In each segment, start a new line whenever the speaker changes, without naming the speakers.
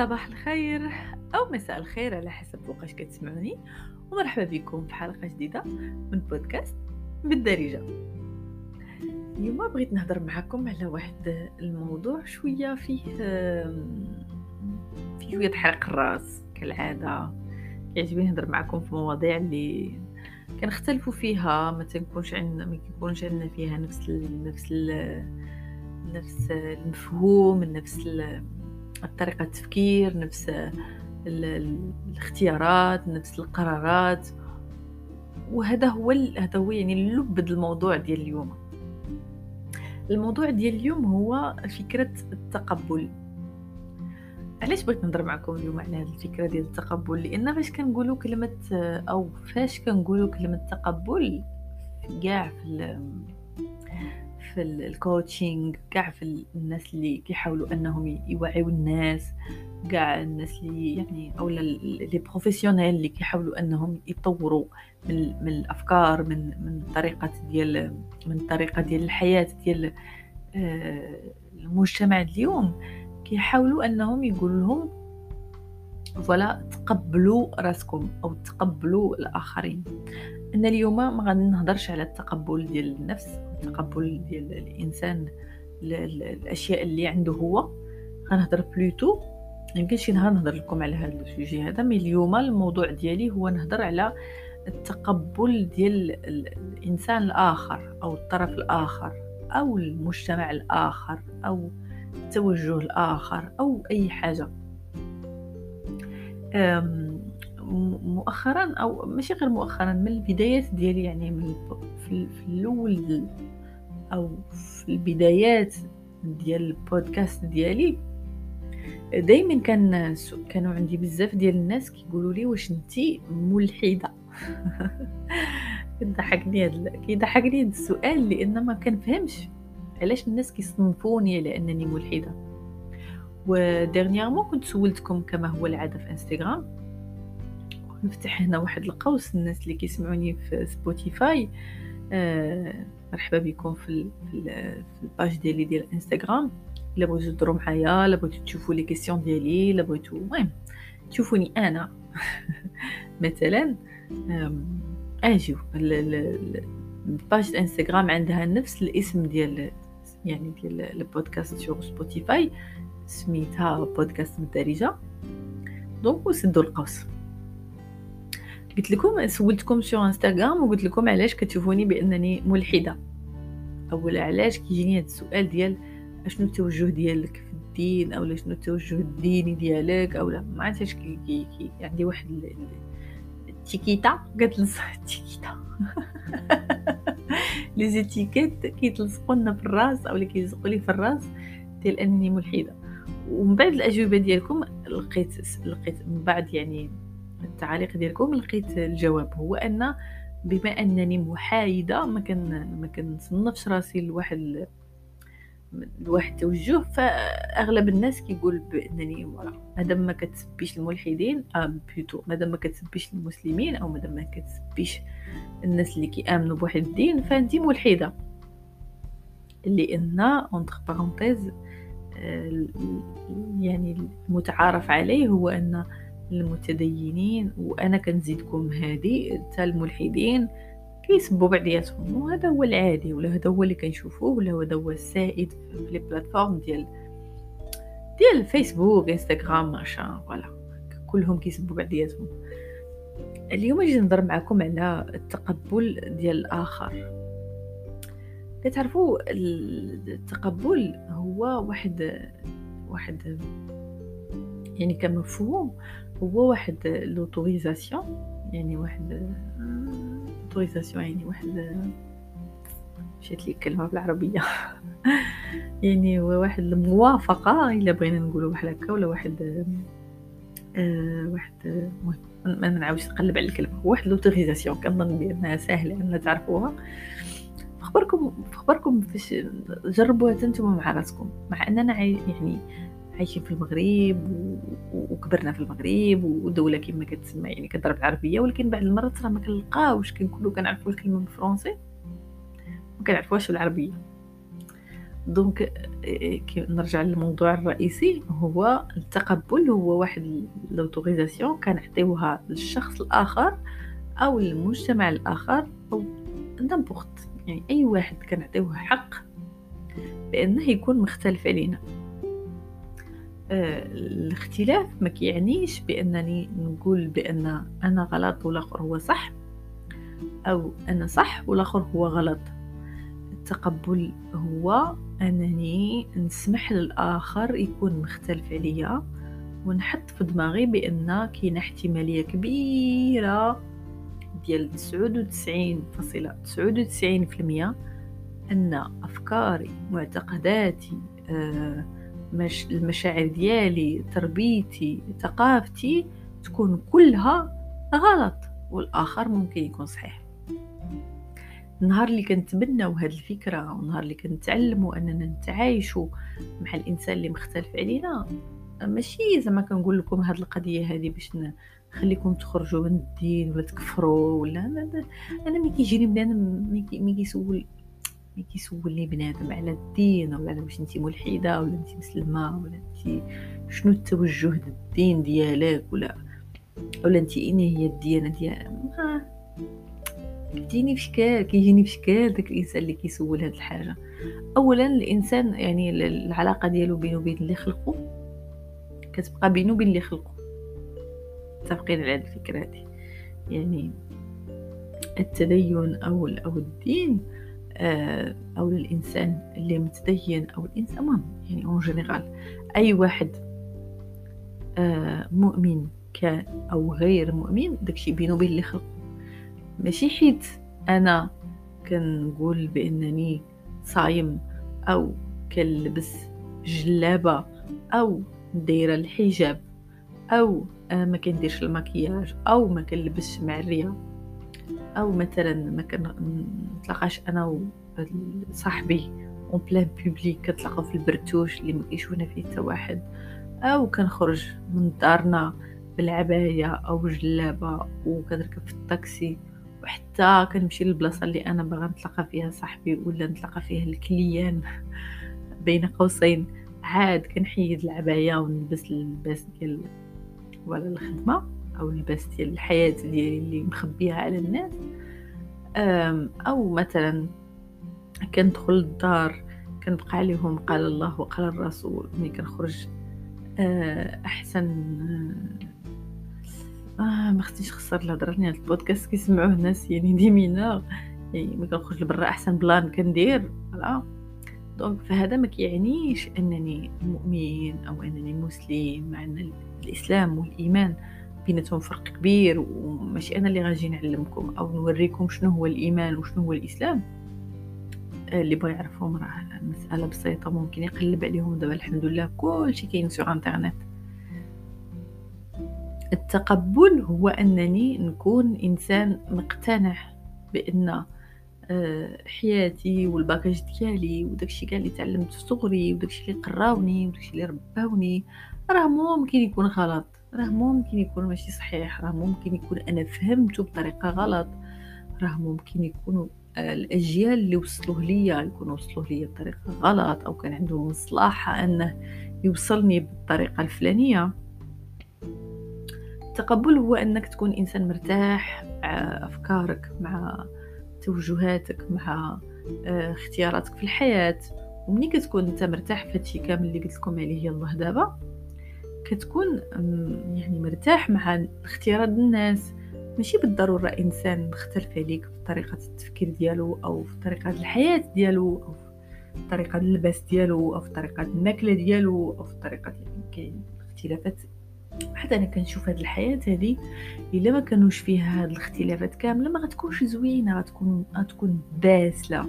صباح الخير أو مساء الخير على حسب وقاش كتسمعوني ومرحبا بكم في حلقة جديدة من بودكاست بالدارجة. اليوم بغيت نهضر معكم على واحد الموضوع شوية فيه فيه شوية حرق الراس كالعادة. يعجبني نهضر معكم في مواضيع اللي كنختلفوا فيها ما تنكونش عندنا ما يكونش عندنا فيها نفس ال نفس ال نفس المفهوم نفس طريقة التفكير نفس الاختيارات نفس القرارات. وهذا هو هذا هو يعني اللب الموضوع ديال اليوم. الموضوع ديال اليوم هو فكرة التقبل. علاش بغيت نهضر معكم اليوم على هذه الفكرة ديال التقبل؟ لأن فاش كنقولوا كلمة أو فاش كنقولوا كلمة تقبل كاع في في ال coaching كاع في الناس اللي كيحاولوا أنهم يوعيو الناس كاع الناس اللي يعني أو les professionnels اللي كيحاولوا أنهم يطوروا من, من الأفكار من من الطريقة ديال من الطريقة ديال الحياة ديال آه، المجتمع اليوم. كيحاولوا أنهم يقولوا لهم voilà تقبلوا راسكم أو تقبلوا الآخرين. ان اليوم ما غادي نهضرش على التقبل ديال النفس. التقبل ديال الإنسان الأشياء اللي عنده هو. غنهضر plutôt. يمكن شي نهار نهضر لكم على هذا ال sujet هذا mais اليوم الموضوع ديالي هو نهضر على التقبل ديال الإنسان الآخر أو الطرف الآخر أو المجتمع الآخر أو التوجه الآخر أو أي حاجة. مؤخرا أو ماشي غير مؤخرا من البدايات ديالي يعني من في الأول أو في البدايات ديال البودكاست ديالي دائما كان كانوا عندي بزاف ديال الناس كيقولوا لي واش أنتي ملحدة. كيضحكني هذا كيضحكني هذا السؤال لأن ما كنفهمش علاش الناس كيصنفوني على أنني ملحدة. و dernièrement كنت سولتكم كما هو العادة في إنستغرام. نفتح هنا واحد القوس الناس اللي كيسمعوني في سبوتيفاي آه مرحبا بكم في في, ال page ديالي ديال انستغرام إلا بغيتو تدرو معايا إلا بغيتو تشوفوا les questions ديالي إلا بغيتو المهم تشوفوني أنا. مثلا أجيو. ال page انستغرام عندها نفس الاسم ديال يعني ديال ال podcast sur سبوتيفاي سميتها بودكاست بالدارجه donc وسدوا القوس. قلت لكم سولتكم sur انستغرام وقلت لكم علاش كتشوفوني بأنني ملحدة. اولا علاش كيجيني هذا السؤال ديال أشنو التوجه ديالك في الدين؟ أو شنو التوجه الديني ديالك؟ أو لا ما عرفتش كي, كي, كي عندي واحد l'étiquette. ال étiquette. لي زيتيكيت كيتلصقوا لنا في الراس أو اللي كيلصقوا لي في الراس ديال أنني ملحدة. ومن بعد الأجوبة ديالكم لقيت لقيت من بعد يعني التعاليق ديالكم لقيت الجواب. هو أن بما أنني محايدة ما كان ما كنصنفش راسي لواحد لواحد التوجه فأغلب الناس كيقول بأنني ما مادام ما كتسبيش الملحدين آه بيتو. مادام ما كتسبيش المسلمين أو مادام ما كتسبيش الناس اللي كيآمنوا بواحد الدين فانت ملحدة. لأن entre parenthèses يعني المتعارف عليه هو أن المتدينين وأنا كنزيدكم هذه حتى الملحدين كيسبوا بعضياتهم وهذا هو العادي ولا هذا هو اللي كنشوفوه ولا هذا هو السائد في les plateformes ديال ديال فيسبوك انستغرام ماشا voilà. كلهم كيسبوا بعضياتهم. اليوم جيت نهضر معكم على التقبل ديال الآخر. كتعرفوا التقبل هو واحد واحد يعني كمفهوم هو واحد l'autorisation يعني واحد autorisation يعني واحد مشيت لي الكلمة بالعربية. يعني هو واحد الموافقه إلا بغينا نقولوا بحال هكا ولا واحد آه واحد المهم ما نعاودش نقلب على الكلمة. هو واحد l'autorisation كنظن بانها ساهله ان تعرفوها. خبركم خبركم فاش جربوها أنتم مع راسكم مع أننا يعني عايشين في المغرب وكبرنا في المغرب ودوله كما كتسمى يعني كضرب العربية ولكن بعض المرات راه ما كنلقاوش كنكونوا كنعرفوا الكلمة بالفرنسي ما كنعرفوهاش بالعربيه donc نرجع للموضوع الرئيسي هو التقبل هو واحد l'autorisation كنعطيوها للشخص الآخر أو للمجتمع الآخر أو n'importe يعني أي واحد كنعطيوه حق بأنه يكون مختلف علينا. آه، الاختلاف ما كيعنيش بأنني نقول بأن أنا غلط والآخر هو صح أو أنا صح والآخر هو غلط. التقبل هو أنني نسمح للآخر يكون مختلف عليا ونحط في دماغي بأن كاينة احتمالية كبيرة ديال 99.99% أن أفكاري معتقداتي آه المشاعر ديالي تربيتي ثقافتي تكون كلها غلط والآخر ممكن يكون صحيح. النهار اللي كنتبناو هاد الفكرة والنهار اللي كنتعلموا أننا نتعايشوا مع الإنسان اللي مختلف علينا ماشي زعما كنقول لكم هاد القضية هذه باش نخليكم تخرجوا من الدين ولا تكفروا ولا أنا, ملي كيجيني بنادم ملي كيسول ملي كيسولني بنادم على الدين ولا على واش انت ملحده ولا انت مسلمه ولا انت شنو التوجه الدين ديالك ولا ولا انت اين هي الديانه ديالك كيجيني بشكال كيجيني بشكال داك الإنسان اللي كيسول هاد الحاجة. اولا الإنسان يعني العلاقة ديالو بينه وبين اللي خلقو كتبقى بينه وبين اللي خلقو. متفقين على هاد الفكرة هادي. يعني التدين أو أو الدين أو للإنسان اللي متدين أو الانسان المهم يعني en général أي واحد آه، مؤمن كان أو غير مؤمن داكشي بينه وبين اللي خلقو ماشي حيت أنا كنقول بأنني صايم أو كنلبس جلابة أو دايرة الحجاب أو آه، ما كنديرش المكياج أو ما كنلبسش معريه أو مثلا ما كنتلاقاش أنا وصاحبي en plein public كنتلاقاو في البرتوش اللي ما كيشوفنا فيه حتى واحد. أو كنخرج من دارنا بالعباية أو جلابه وكنركب في الطاكسي. وحتى كنمشي للبلاصة اللي أنا باغا نتلاقى فيها صاحبي ولا نتلاقى فيها ال client بين قوسين. عاد كنحيد العباية ونلبس اللباس ديال ولا الخدمة. أو اللباس ديال الحياة ديالي اللي مخبيها على الناس. أو مثلا كندخل للدار كنبقى عليهم قال الله وقال الرسول ملي كنخرج آه، أحسن آه ما خصنيش خسر الهضرة هاد البودكاست كيسمعوه الناس يعني diminue يعني ملي كنخرج لبرا أحسن plan كندير. voilà donc فهذا ما كيعنيش أنني مؤمن أو أنني مسلم مع أن الإسلام والإيمان بيناتهم فرق كبير وماشي أنا اللي غنجي نعلمكم أو نوريكم شنو هو الإيمان وشنو هو الإسلام. اللي بغى يعرفهم راه المساله بسيطة ممكن يقلب عليهم. دابا الحمد لله كلشي كاين سوغ انترنت التقبل هو أنني نكون إنسان مقتنع بأن آه، حياتي والباكاج ديالي وداكشي كاع اللي تعلمت في صغري وداكشي اللي قراوني وداكشي اللي رباوني راه ممكن يكون غلط. راه ممكن يكون ماشي صحيح راه ممكن يكون أنا فهمته بطريقة غلط. راه ممكن يكونوا آه، الأجيال اللي وصلوه ليا يكونوا وصلوه ليا بطريقة غلط أو كان عندهم مصلحة أنه يوصلني بالطريقة الفلانية. التقبل هو أنك تكون إنسان مرتاح مع أفكارك مع توجهاتك مع آه، اختياراتك في الحياة. ومني كتكون أنت مرتاح في هادشي كامل اللي قلت لكم عليه يلاه دابا. كتكون يعني مرتاح مع اختيارات الناس. ماشي بالضرورة إنسان مختلف عليك في طريقة التفكير ديالو أو في طريقة الحياة ديالو أو في طريقة اللباس ديالو أو في طريقة الماكلة ديالو أو في طريقة يعني كاين اختلافات. حتى أنا كنشوف هاد الحياة هذه إلا ما كانوش فيها هاد الاختلافات كاملة ما غتكونش زوينة غتكون غتكون باسله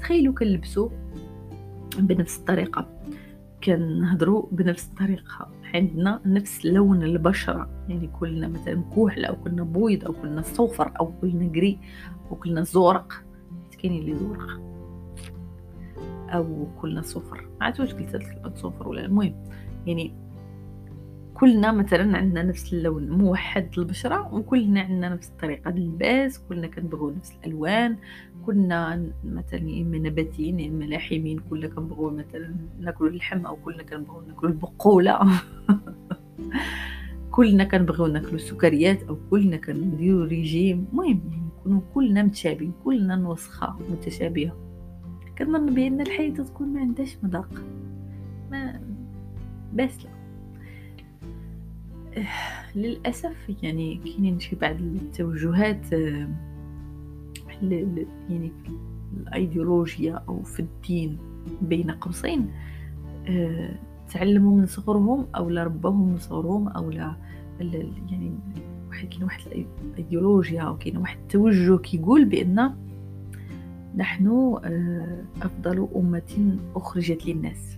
تخيلوا كنلبسوا بنفس الطريقة كنهضروا بنفس الطريقة. عندنا نفس لون البشرة. يعني كلنا مثلا كحل أو كلنا بويض أو كلنا صفر أو كلنا قري أو كلنا زورق كاين اللي زورق أو كلنا صفر. ما عرفت واش قلت صفر ولا المهم يعني كلنا مثلا عندنا نفس اللون موحد البشرة وكلنا عندنا نفس الطريقة اللباس كلنا كنبغيو نفس الألوان كلنا مثلا يا إما نباتيين يا إما لاحمين كلنا كنبغيو مثلا ناكلو اللحم أو كلنا كنبغيو ناكلو البقولة. كلنا كنبغيو ناكلو السكريات أو كلنا كنديرو ريجيم. المهم يعني نكونو كلنا متشابهين كلنا نوسخة متشابهة. كنظن بأن الحياة تكون ما عندهاش مذاق. ما بس لا. للأسف يعني كاينين شي بعض التوجهات يعني في الأيديولوجيا أو في الدين بين قوسين تعلموا من صغرهم أو لا ربوهم من صغرهم أو لا يعني واحد كاين واحد الأيديولوجيا أو كاين واحد التوجه كيقول بأن نحن أفضل أمة أخرجت للناس.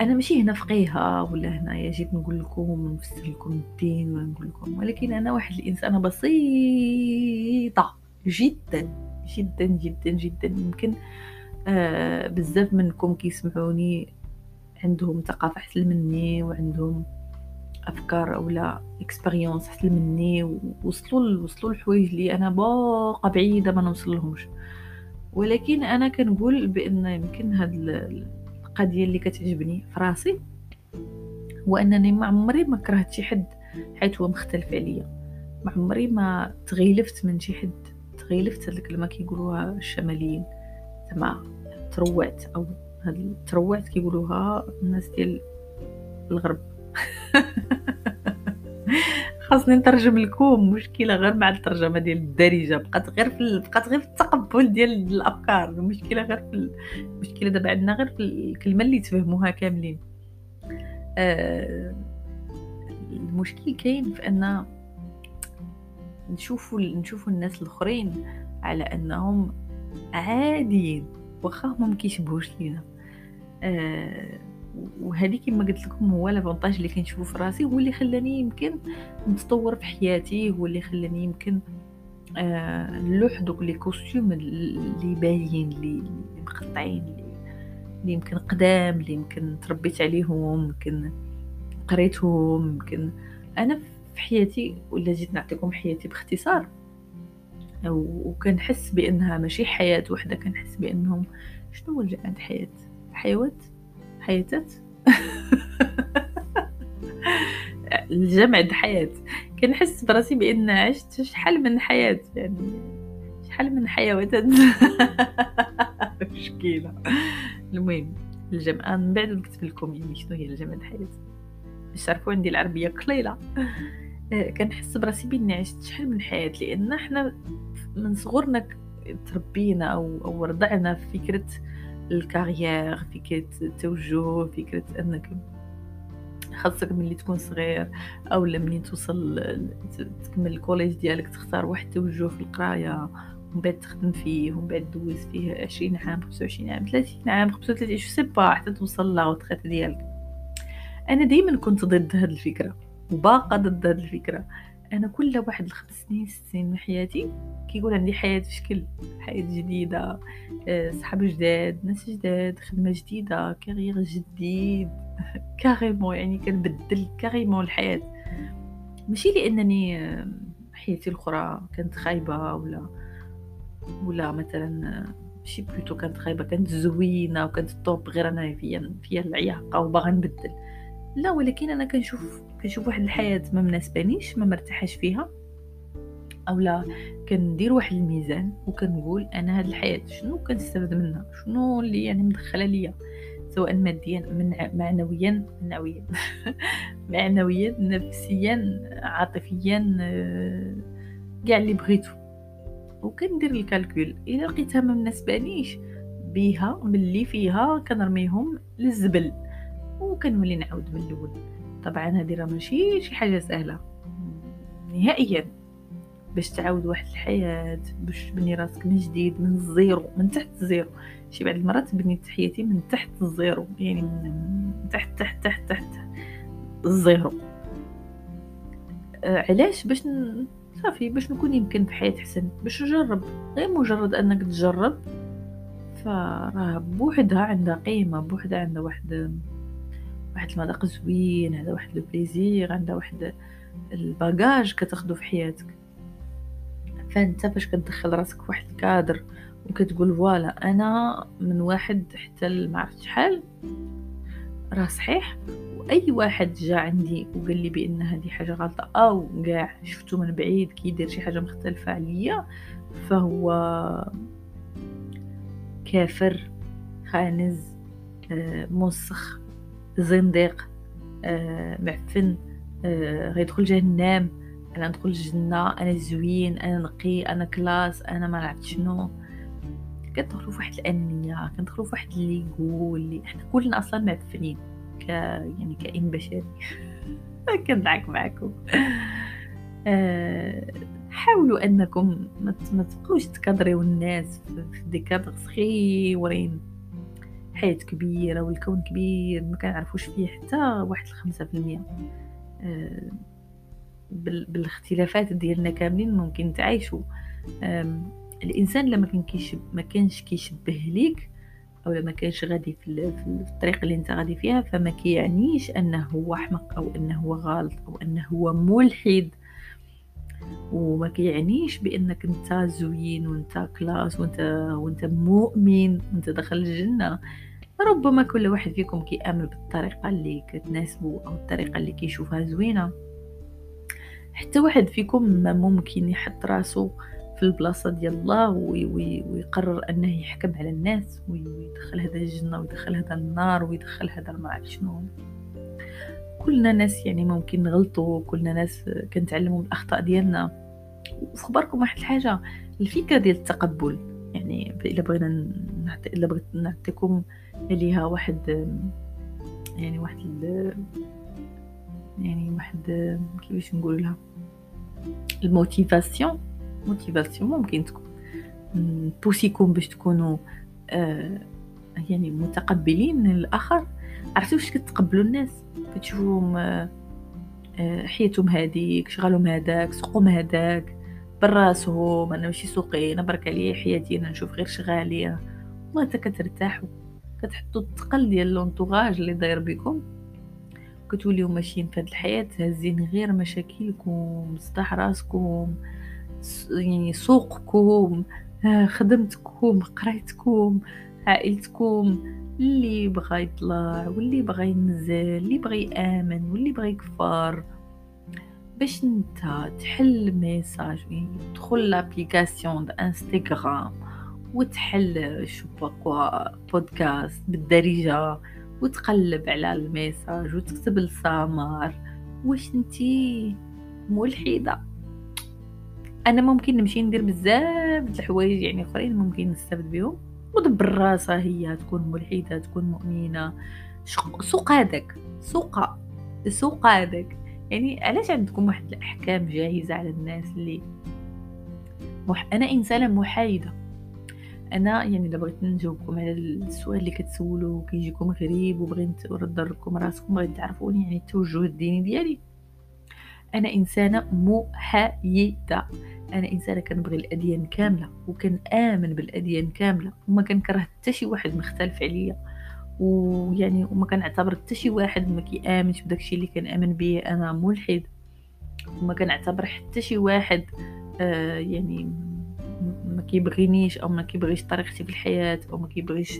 أنا ماشي هنا فقيهه ولا هنايا جيت نقول لكم ونفسر لكم الدين ولا لكم ولكن أنا واحد الإنسانة بسيطة جدا جدا جدا جدا. يمكن آه بزاف منكم كيسمعوني عندهم ثقافة أحسن مني وعندهم أفكار اولا اكسبيريونس أحسن مني ووصلوا وصلوا الحوايج اللي أنا باقا بعيدة ما نوصل لهمش ولكن أنا كنقول بأن يمكن هاد القضية اللي كتعجبني في راسي هو انني ما عمري ما كرهت شي حد حيت هو مختلف عليا. ما عمري ما تغيلفت من شي حد تغيلفت هاد الكلمة كيقولوها الشماليين. زعما تروعت أو هاد تروعت كيقولوها الناس ديال الغرب. خاصني نترجم لكم مشكلة غير مع الترجمة ديال الدارجة. بقات غير في بقات غير في التقبل ديال الأفكار. المشكلة غير في المشكلة دابا عندنا غير في الكلمة اللي تفهموها كاملين. آه المشكل كاين في أن نشوفوا نشوفوا الناس الآخرين على أنهم عاديين واخا هما ما كيشبهوش لينا. آه وهذه كما قلت لكم هو l'avantage اللي كنشوفو في راسي هو اللي خلاني يمكن نتطور في حياتي هو اللي خلاني يمكن آه نلوح دوك les costumes اللي باين اللي مقطعين اللي يمكن قدام اللي يمكن تربيت عليهم يمكن قريتهم يمكن أنا في حياتي ولا جيت نعطيكم حياتي باختصار. وكنحس بأنها ماشي حياة وحدة كنحس بأنهم شنو هو الجماد حياة. حيوات. حياتات الجمع د حياة. كنحس براسي بأن عشت شحال من حياة يعني شحال من حيوات مشكلة. المهم الجمع من بعد نكتب لكم يعني شنو هي الجمع د حياة. باش تعرفوا عندي العربية قليلة. آه، كنحس براسي بأني عشت شحال من حياة لأن حنا من صغرنا تربينا أو أو رضعنا في فكرة الكارير فكرة التوجه فكرة أنك خاصك ملي تكون صغير أو ملي توصل تكمل ال collège ديالك تختار واحد التوجه في القراية ومن بعد تخدم فيه ومن بعد دوز فيه عشرين عام خمسة وعشرين عام ثلاثين عام خمسة وثلاثين je sais pas حتى توصل لا ديالك. أنا ديما كنت ضد هاد الفكرة وباقا ضد هاد الفكرة. أنا كل واحد الخمس سنين ست سنين من حياتي كيكون عندي حياة في شكل حياة جديدة آه، صحاب جداد ناس جداد خدمة جديدة carrière جديد. carrément يعني كنبدل carrément الحياة. ماشي لأنني آه، حياتي الأخرى كانت خايبة ولا ولا مثلا ماشي بلوتو كانت خايبة كانت زوينة وكانت طوب غير أنا فيا فيا العياقة وباغا نبدل. لا ولكن أنا كنشوف كنشوف واحد الحياة ما مناسبانيش ما مرتاحش فيها. اولا كندير واحد الميزان وكنقول أنا هاد الحياة شنو كنستافد منها؟ شنو اللي يعني مدخلة ليا؟ سواء ماديا من معنويا معنويا. معنويا نفسيا عاطفيا آه، كاع اللي بغيتو. وكندير ال calcul. إلا لقيتها ما مناسبانيش بيها باللي فيها كنرميهم للزبل. وكنولي نعاود من الأول. طبعا هذه راه ماشي شي حاجة سهلة. نهائيا باش تعاود واحد الحياة باش تبني راسك من جديد من ال zéro من تحت ال zéro شي بعض المرات بنيت حياتي من تحت ال zéro يعني من تحت تحت تحت تحت ال zéro آه علاش؟ باش ن... صافي باش نكون يمكن في حياة حسن باش نجرب. غير مجرد أنك تجرب فراه بوحدها عندها قيمة بوحدها عندها واحد واحد المذاق زوين عندها واحد le plaisir عندها واحد ال bagage كتاخدو في حياتك. فانت فاش كتدخل راسك في واحد الكادر وكتقول voilà أنا من واحد حتى ما عرفت شحال راه صحيح. وأي واحد جا عندي وقال لي بأن هذه حاجة غلطة أو كاع شفتو من بعيد كيدير شي حاجة مختلفة عليا فهو كافر خانز آه، موسخ. زنديق آه، معفن آه، غيدخل جهنم أنا ندخل الجنة أنا زوين أنا نقي أنا كلاس أنا ما عرفت شنو. كندخلوا في واحد الانانيه كندخلوا في واحد اللي يقول اللي إحنا كلنا أصلا معفنين ك يعني كائن بشري. كنضحك معكم. أه... حاولوا أنكم ما تبقوش تكادريو الناس في دي كادر صغيورين حياة كبيرة والكون كبير ما كنعرفوش فيه حتى واحد الخمسة في المية أه... بالاختلافات ديالنا كاملين ممكن تعيشوا. الإنسان لما كان كيشب ما كانش كيشبه ليك أو لما كانش غادي في الطريق اللي أنت غادي فيها فما كيعنيش أنه هو احمق أو أنه هو غلط أو أنه هو ملحد. وما كيعنيش بأنك انت زوين وانت كلاس وانت وانت مؤمن وانت دخل الجنة. ربما كل واحد فيكم كيآمن بالطريقة اللي كتناسبه أو الطريقة اللي كيشوفها زوينة. حتى واحد فيكم ما ممكن يحط راسو في البلاصة ديال الله ويقرر أنه يحكم على الناس ويدخل هذا الجنة ويدخل هذا النار ويدخل هذا ما شنو كلنا ناس يعني ممكن نغلطوا كلنا ناس كنتعلموا من الأخطاء ديالنا. وفخبركم واحد الحاجة الفكرة ديال التقبل. يعني إلا بغينا إلا بغيت نعطيكم عليها واحد يعني واحد يعني واحد كيفاش نقول لها ال motivation. motivation ممكن تكون. pousser كم باش تكونوا آه يعني متقبلين للاخر عرفتوا واش كتقبلوا الناس؟ كتشوفوهم آه آه حياتهم هذيك شغلهم هذاك سوقهم هذاك براسهم أنا ماشي سوقي أنا برك عليا حياتي أنا نشوف غير شغالي والله حتى كترتاحوا. كتحطوا الثقل ديال لونطوغاج اللي داير بكم. كتوليو ماشيين في الحياة هازين غير مشاكلكم صداع راسكم يعني سوقكم آه، خدمتكم قرايتكم عائلتكم. اللي بغى يطلع واللي بغى ينزل اللي بغى يآمن واللي بغى يكفر. باش انت تحل ميساج يعني تدخل l'application انستغرام وتحل شو بودكاست بالدارجة وتقلب على ال message وتكتب لسامر واش انتي ملحدة؟ أنا ممكن نمشي ندير بزاف د الحوايج يعني أخرين ممكن نستافد بهم ودبر راسها هي تكون ملحدة تكون مؤمنة. سوق هذاك سوق سوق هذاك. يعني علاش عندكم واحد الأحكام جاهزة على الناس اللي مح... أنا إنسانة محايدة. أنا يعني الا بغيت نجاوبكم على السؤال اللي كتسولوا كيجيكم غريب وبغيت نرد لكم راسكم بغيت تعرفوني يعني التوجه الديني ديالي أنا إنسانة محايده أنا إنسانة كنبغي الأديان كاملة وكنامن بالأديان كاملة وما كنكره حتى شي واحد مختلف عليا. ويعني وما كنعتبر حتى شي واحد ما كيآمنش بداكشي اللي كنامن به أنا ملحد. وما كنعتبر حتى شي واحد آه يعني ما كيبغينيش أو ما كيبغيش طريقتي في الحياة أو ما كيبغيش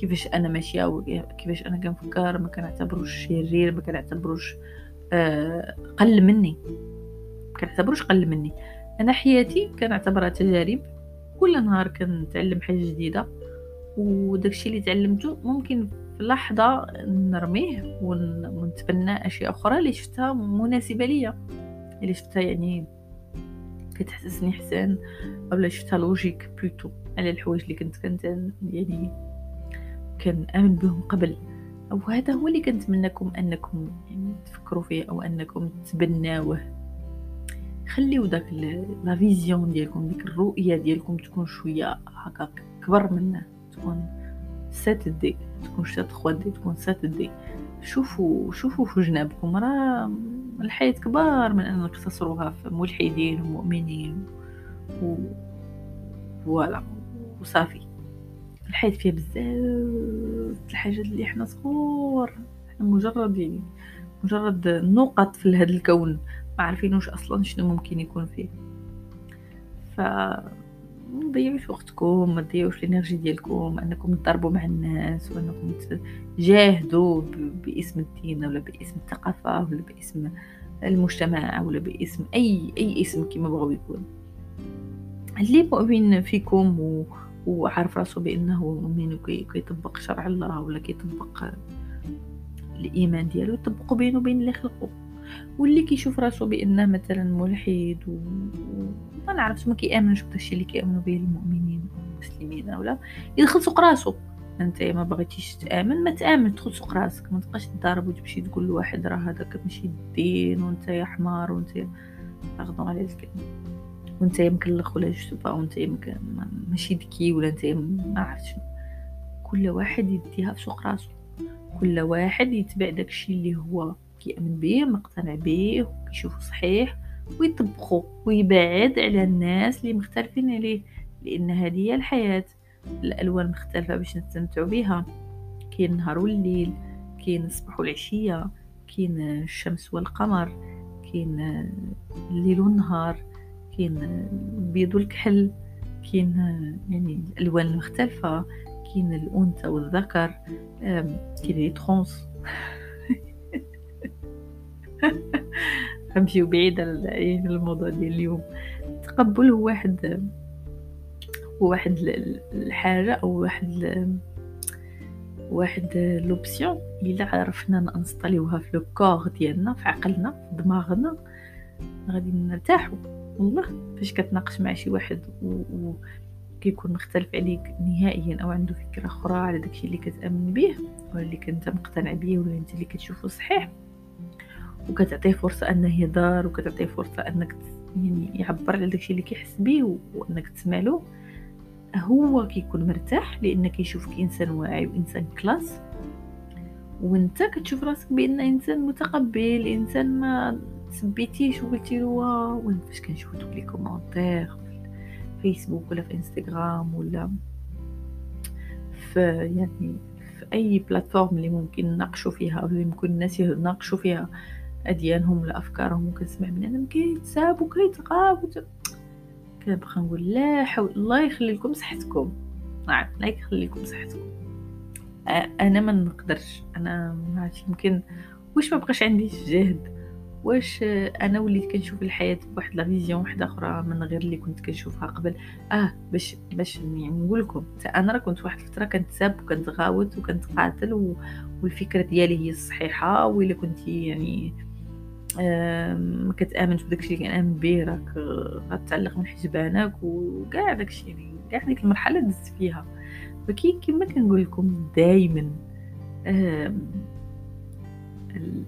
كيفاش أنا ماشية أو كيفاش أنا كنفكر. ما كنعتبروش شرير ما كنعتبروش آه قل مني. كنعتبروش قل مني. أنا حياتي كنعتبرها تجارب. كل نهار كنتعلم حاجة جديدة. وداكشي اللي تعلمته ممكن في لحظة نرميه ونتبنى أشياء أخرى اللي شفتها مناسبة ليا. اللي شفتها يعني كتحسسني حسن ولا شفتها logique plutôt على الحوايج اللي كنت كنت يعني كان امن بهم قبل. أو هذا هو اللي كنتمنىكم أنكم يعني تفكروا فيه أو أنكم تبناوه خليو داك لا فيزيون ديالكم ديك الرؤية ديالكم تكون شوية هكا كبر منه تكون سات دي تكون شتا 3 دي تكون سات دي. شوفوا شوفوا في جنابكم راه الحياة كبار من أن نقتصروها في ملحدين ومؤمنين و فوالا وصافي. الحياة فيها بزاف الحاجات اللي حنا صغور. حنا مجرد مجرد نقط في هذا الكون. ما عارفينوش أصلا شنو ممكن يكون فيه. ف ما تضيعوش وقتكم ما تضيعوش الإنرجي ديالكم أنكم تضربوا مع الناس وأنكم تجاهدوا باسم الدين ولا باسم الثقافة ولا باسم المجتمع ولا باسم أي أي اسم كما بغاو يكون. اللي مؤمن فيكم و... وعارف راسو بأنه مؤمن كيطبق شرع الله ولا كيطبق الإيمان ديالو يطبقوا بينه وبين اللي خلقه واللي كيشوف راسو بأنه مثلا ملحد و ما نعرفش ما كيآمنش بداكشي اللي كيآمنوا به المؤمنين والمسلمين ولا يدخل سوق راسو أنت ما بغيتيش تآمن ما تآمن تدخل سوق راسك ما تبقاش تضارب وتمشي تقول لواحد راه هذاك ماشي الدين وأنت يا حمار وأنت باردون على الكلمة. وانت مكلخ ولا جوج وانت ماشي ذكي ولا انت ما عرفتش. كل واحد يديها في سوق راسو كل واحد يتبع داكشي اللي هو كيأمن به مقتنع به وكيشوفه صحيح ويطبقه ويبعد على الناس اللي مختلفين عليه لأن هذه هي الحياة. الألوان مختلفة باش نستمتعوا بها كاين النهار والليل كاين الصباح والعشية كاين الشمس والقمر كاين الليل والنهار. كاين البيض والكحل كاين يعني الألوان المختلفه كاين الأنثى والذكر كاين les trans. غنمشيو بعيد على الموضوع ديال اليوم. التقبل هو واحد هو واحد الحاجة أو واحد واحد l'option إلا عرفنا ن installer وها في le cœur ديالنا في عقلنا في دماغنا غادي نرتاحوا والله فاش كتناقش مع شي واحد و, و... كيكون مختلف عليك نهائيا أو عنده فكرة أخرى على داكشي اللي كتأمن به ولا اللي كنت مقتنع به ولا أنت اللي كتشوفه صحيح. وكتعطيه فرصة أنه يهضر وكتعطيه فرصة أنك يعني يعبر على داكشي اللي كيحس به وأنك تسمع له. هو كيكون مرتاح لأن كيشوفك إنسان واعي وانسان كلاس وأنت كتشوف راسك بأن إنسان متقبل إنسان ما سبيتيش وقلتي له وين فاش كنشوف دوك les commentaires في فيسبوك ولا في انستغرام ولا في يعني في اي plateforme اللي ممكن نناقشوا فيها اللي ممكن الناس يناقشوا فيها اديانهم ولا افكارهم وكنسمع بنادم كيتساب وكيتغاب كنبقى نقول لا حول الله يخلي لكم صحتكم. نعم لا يخلي لكم صحتكم أنا ما نقدرش. أنا ما يمكن. واش ما بقاش عندي جهد؟ واش أنا وليت كنشوف الحياة بواحد لا فيزيون واحدة أخرى من غير اللي كنت كنشوفها قبل؟ آه باش باش يعني نقول لكم أنا راه كنت واحد الفترة كنتساب وكنتغاوت وكنتقاتل و... والفكرة ديالي هي الصحيحة وإلا كنت يعني ما كتامنش بداكشي اللي كنآمن به راك غتعلق من حجبانك وكاع داكشي يعني كاع ديك المرحلة دزت فيها. فكي كما كنقول لكم دائما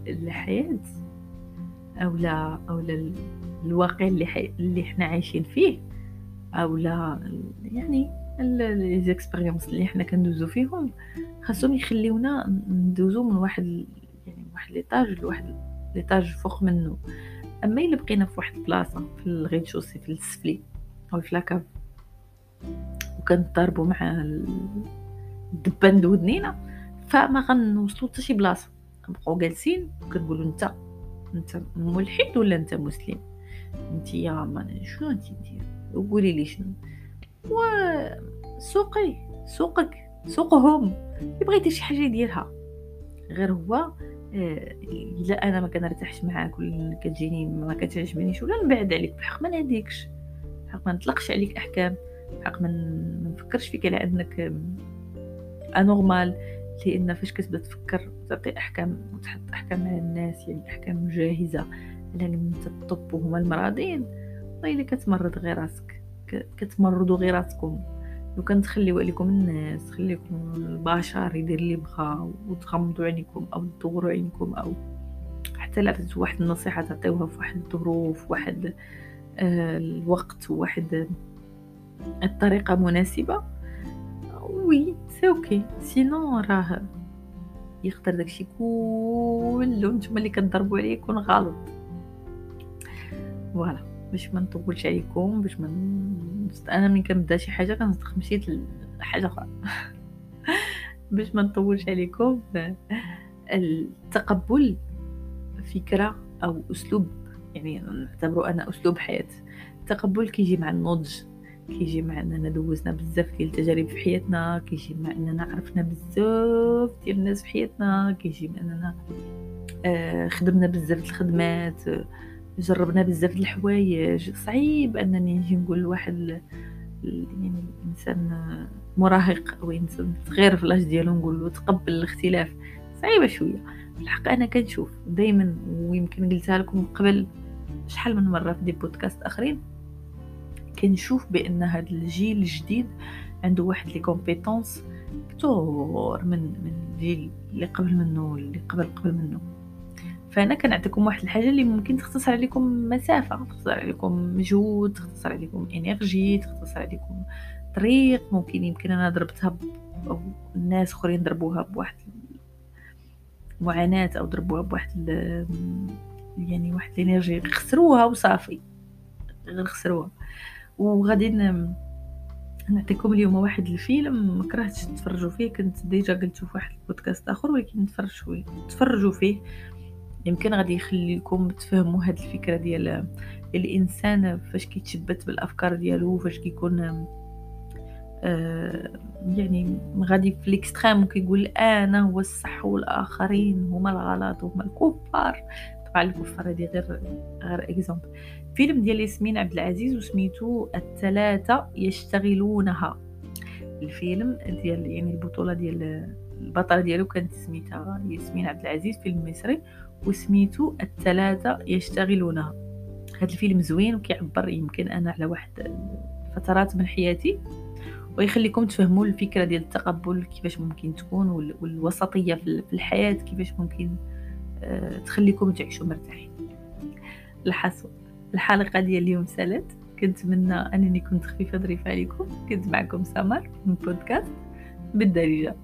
الحياة أو لا أو الواقع اللي حي... اللي حنا عايشين فيه أو لا يعني les expériences اللي حنا كندوزو فيهم. خاصهم يخليونا ندوزو من واحد يعني واحد l'étage لواحد l'étage فوق منه أما إلا بقينا في واحد البلاصه في ال rez-de-chaussée في السفلي أو في la cave وكنضربوا مع الدبان دودنينا فما غنوصلوا حتى شي بلاصة. نبقاو جالسين وكنقولوا أنت انت ملحد ولا انت مسلم؟ انت يا ما شنو انت دير. وقولي لي شنو. سوقي سوقك سوقهم. يبغي يدير شي حاجة يديرها. غير هو آه، إلا أنا ما كنرتاحش معاك ولا كتجيني ما كتعجبنيش ولا نبعد عليك بحق ما نهديكش. بحق ما نطلقش عليك أحكام. بحق ما نفكرش فيك على أنك انورمال لأن فاش كتبدا تفكر تعطي أحكام وتحط أحكام على الناس يعني أحكام جاهزة على أنت الطب وهما المراضين والله كتمرض غير راسك كتمرضوا غير راسكم لو كان تخليو عليكم الناس تخليكم البشر يدير اللي بغا وتغمضوا عينيكم أو تدوروا عينيكم أو حتى لا واحد النصيحة تعطيوها في واحد الظروف واحد آه الوقت واحد الطريقة مناسبة. oui c'est OK. sinon راه يقدر داكشي كله نتوما اللي كتضربوا عليه يكون غلط. voilà. باش ما نطولش عليكم باش ما أنا ملي كنبدا شي حاجة كنصدق مشيت لحاجه أخرى. باش ما نطولش عليكم التقبل فكرة أو أسلوب يعني نعتبره أنا أسلوب حياة. التقبل كيجي مع النضج. كيجي مع اننا دوزنا بزاف ديال التجارب في حياتنا كيجي مع اننا عرفنا بزاف ديال الناس في حياتنا كيجي مع اننا آه خدمنا بزاف الخدمات جربنا بزاف الحوايج. صعيب أنني نجي نقول لواحد يعني إنسان مراهق أو إنسان صغير في لاج ديالو نقول له تقبل الاختلاف. صعيبة شوية. الحق أنا كنشوف دائما ويمكن قلتها لكم قبل شحال من مرة في des podcasts آخرين كنشوف بأن هذا الجيل الجديد عنده واحد les compétences كثر من من الجيل اللي قبل منه اللي قبل قبل منه فأنا كنعطيكم واحد الحاجة اللي ممكن تختصر عليكم مسافة تختصر عليكم مجهود تختصر عليكم énergie تختصر عليكم طريق. ممكن يمكن أنا ضربتها أو الناس أخرين ضربوها بواحد معاناة أو ضربوها بواحد يعني واحد ال énergie. خسروها وصافي. غير خسروها وغادي نعطيكم اليوم واحد الفيلم ما كرهتش تفرجوا فيه. كنت déjà قلت في واحد البودكاست آخر ولكن تفرجوا تفرجوا فيه. يمكن غادي يخليكم تفهموا هاد الفكرة ديال الإنسان فاش كيتشبت بالأفكار ديالو فاش كيكون آه يعني غادي في ال extrême وكيقول أنا هو الصح والآخرين هما الغلط هما الكفار. طبعا الكفار هذه غير غير exemple فيلم ديال ياسمين عبد العزيز وسميتو الثلاثة يشتغلونها. الفيلم ديال يعني البطولة ديال البطلة ديالو كانت سميتها ياسمين عبد العزيز فيلم مصري وسميتو الثلاثة يشتغلونها. هذا الفيلم زوين وكيعبر يمكن أنا على واحد فترات من حياتي ويخليكم تفهموا الفكرة ديال التقبل كيفاش ممكن تكون والوسطية في الحياة كيفاش ممكن تخليكم تعيشوا مرتاحين. الحصول الحلقة ديال اليوم سالت. كنتمنى أنني كنت خفيفة ظريفة عليكم. كنت معكم سمر من بودكاست بالدارجة.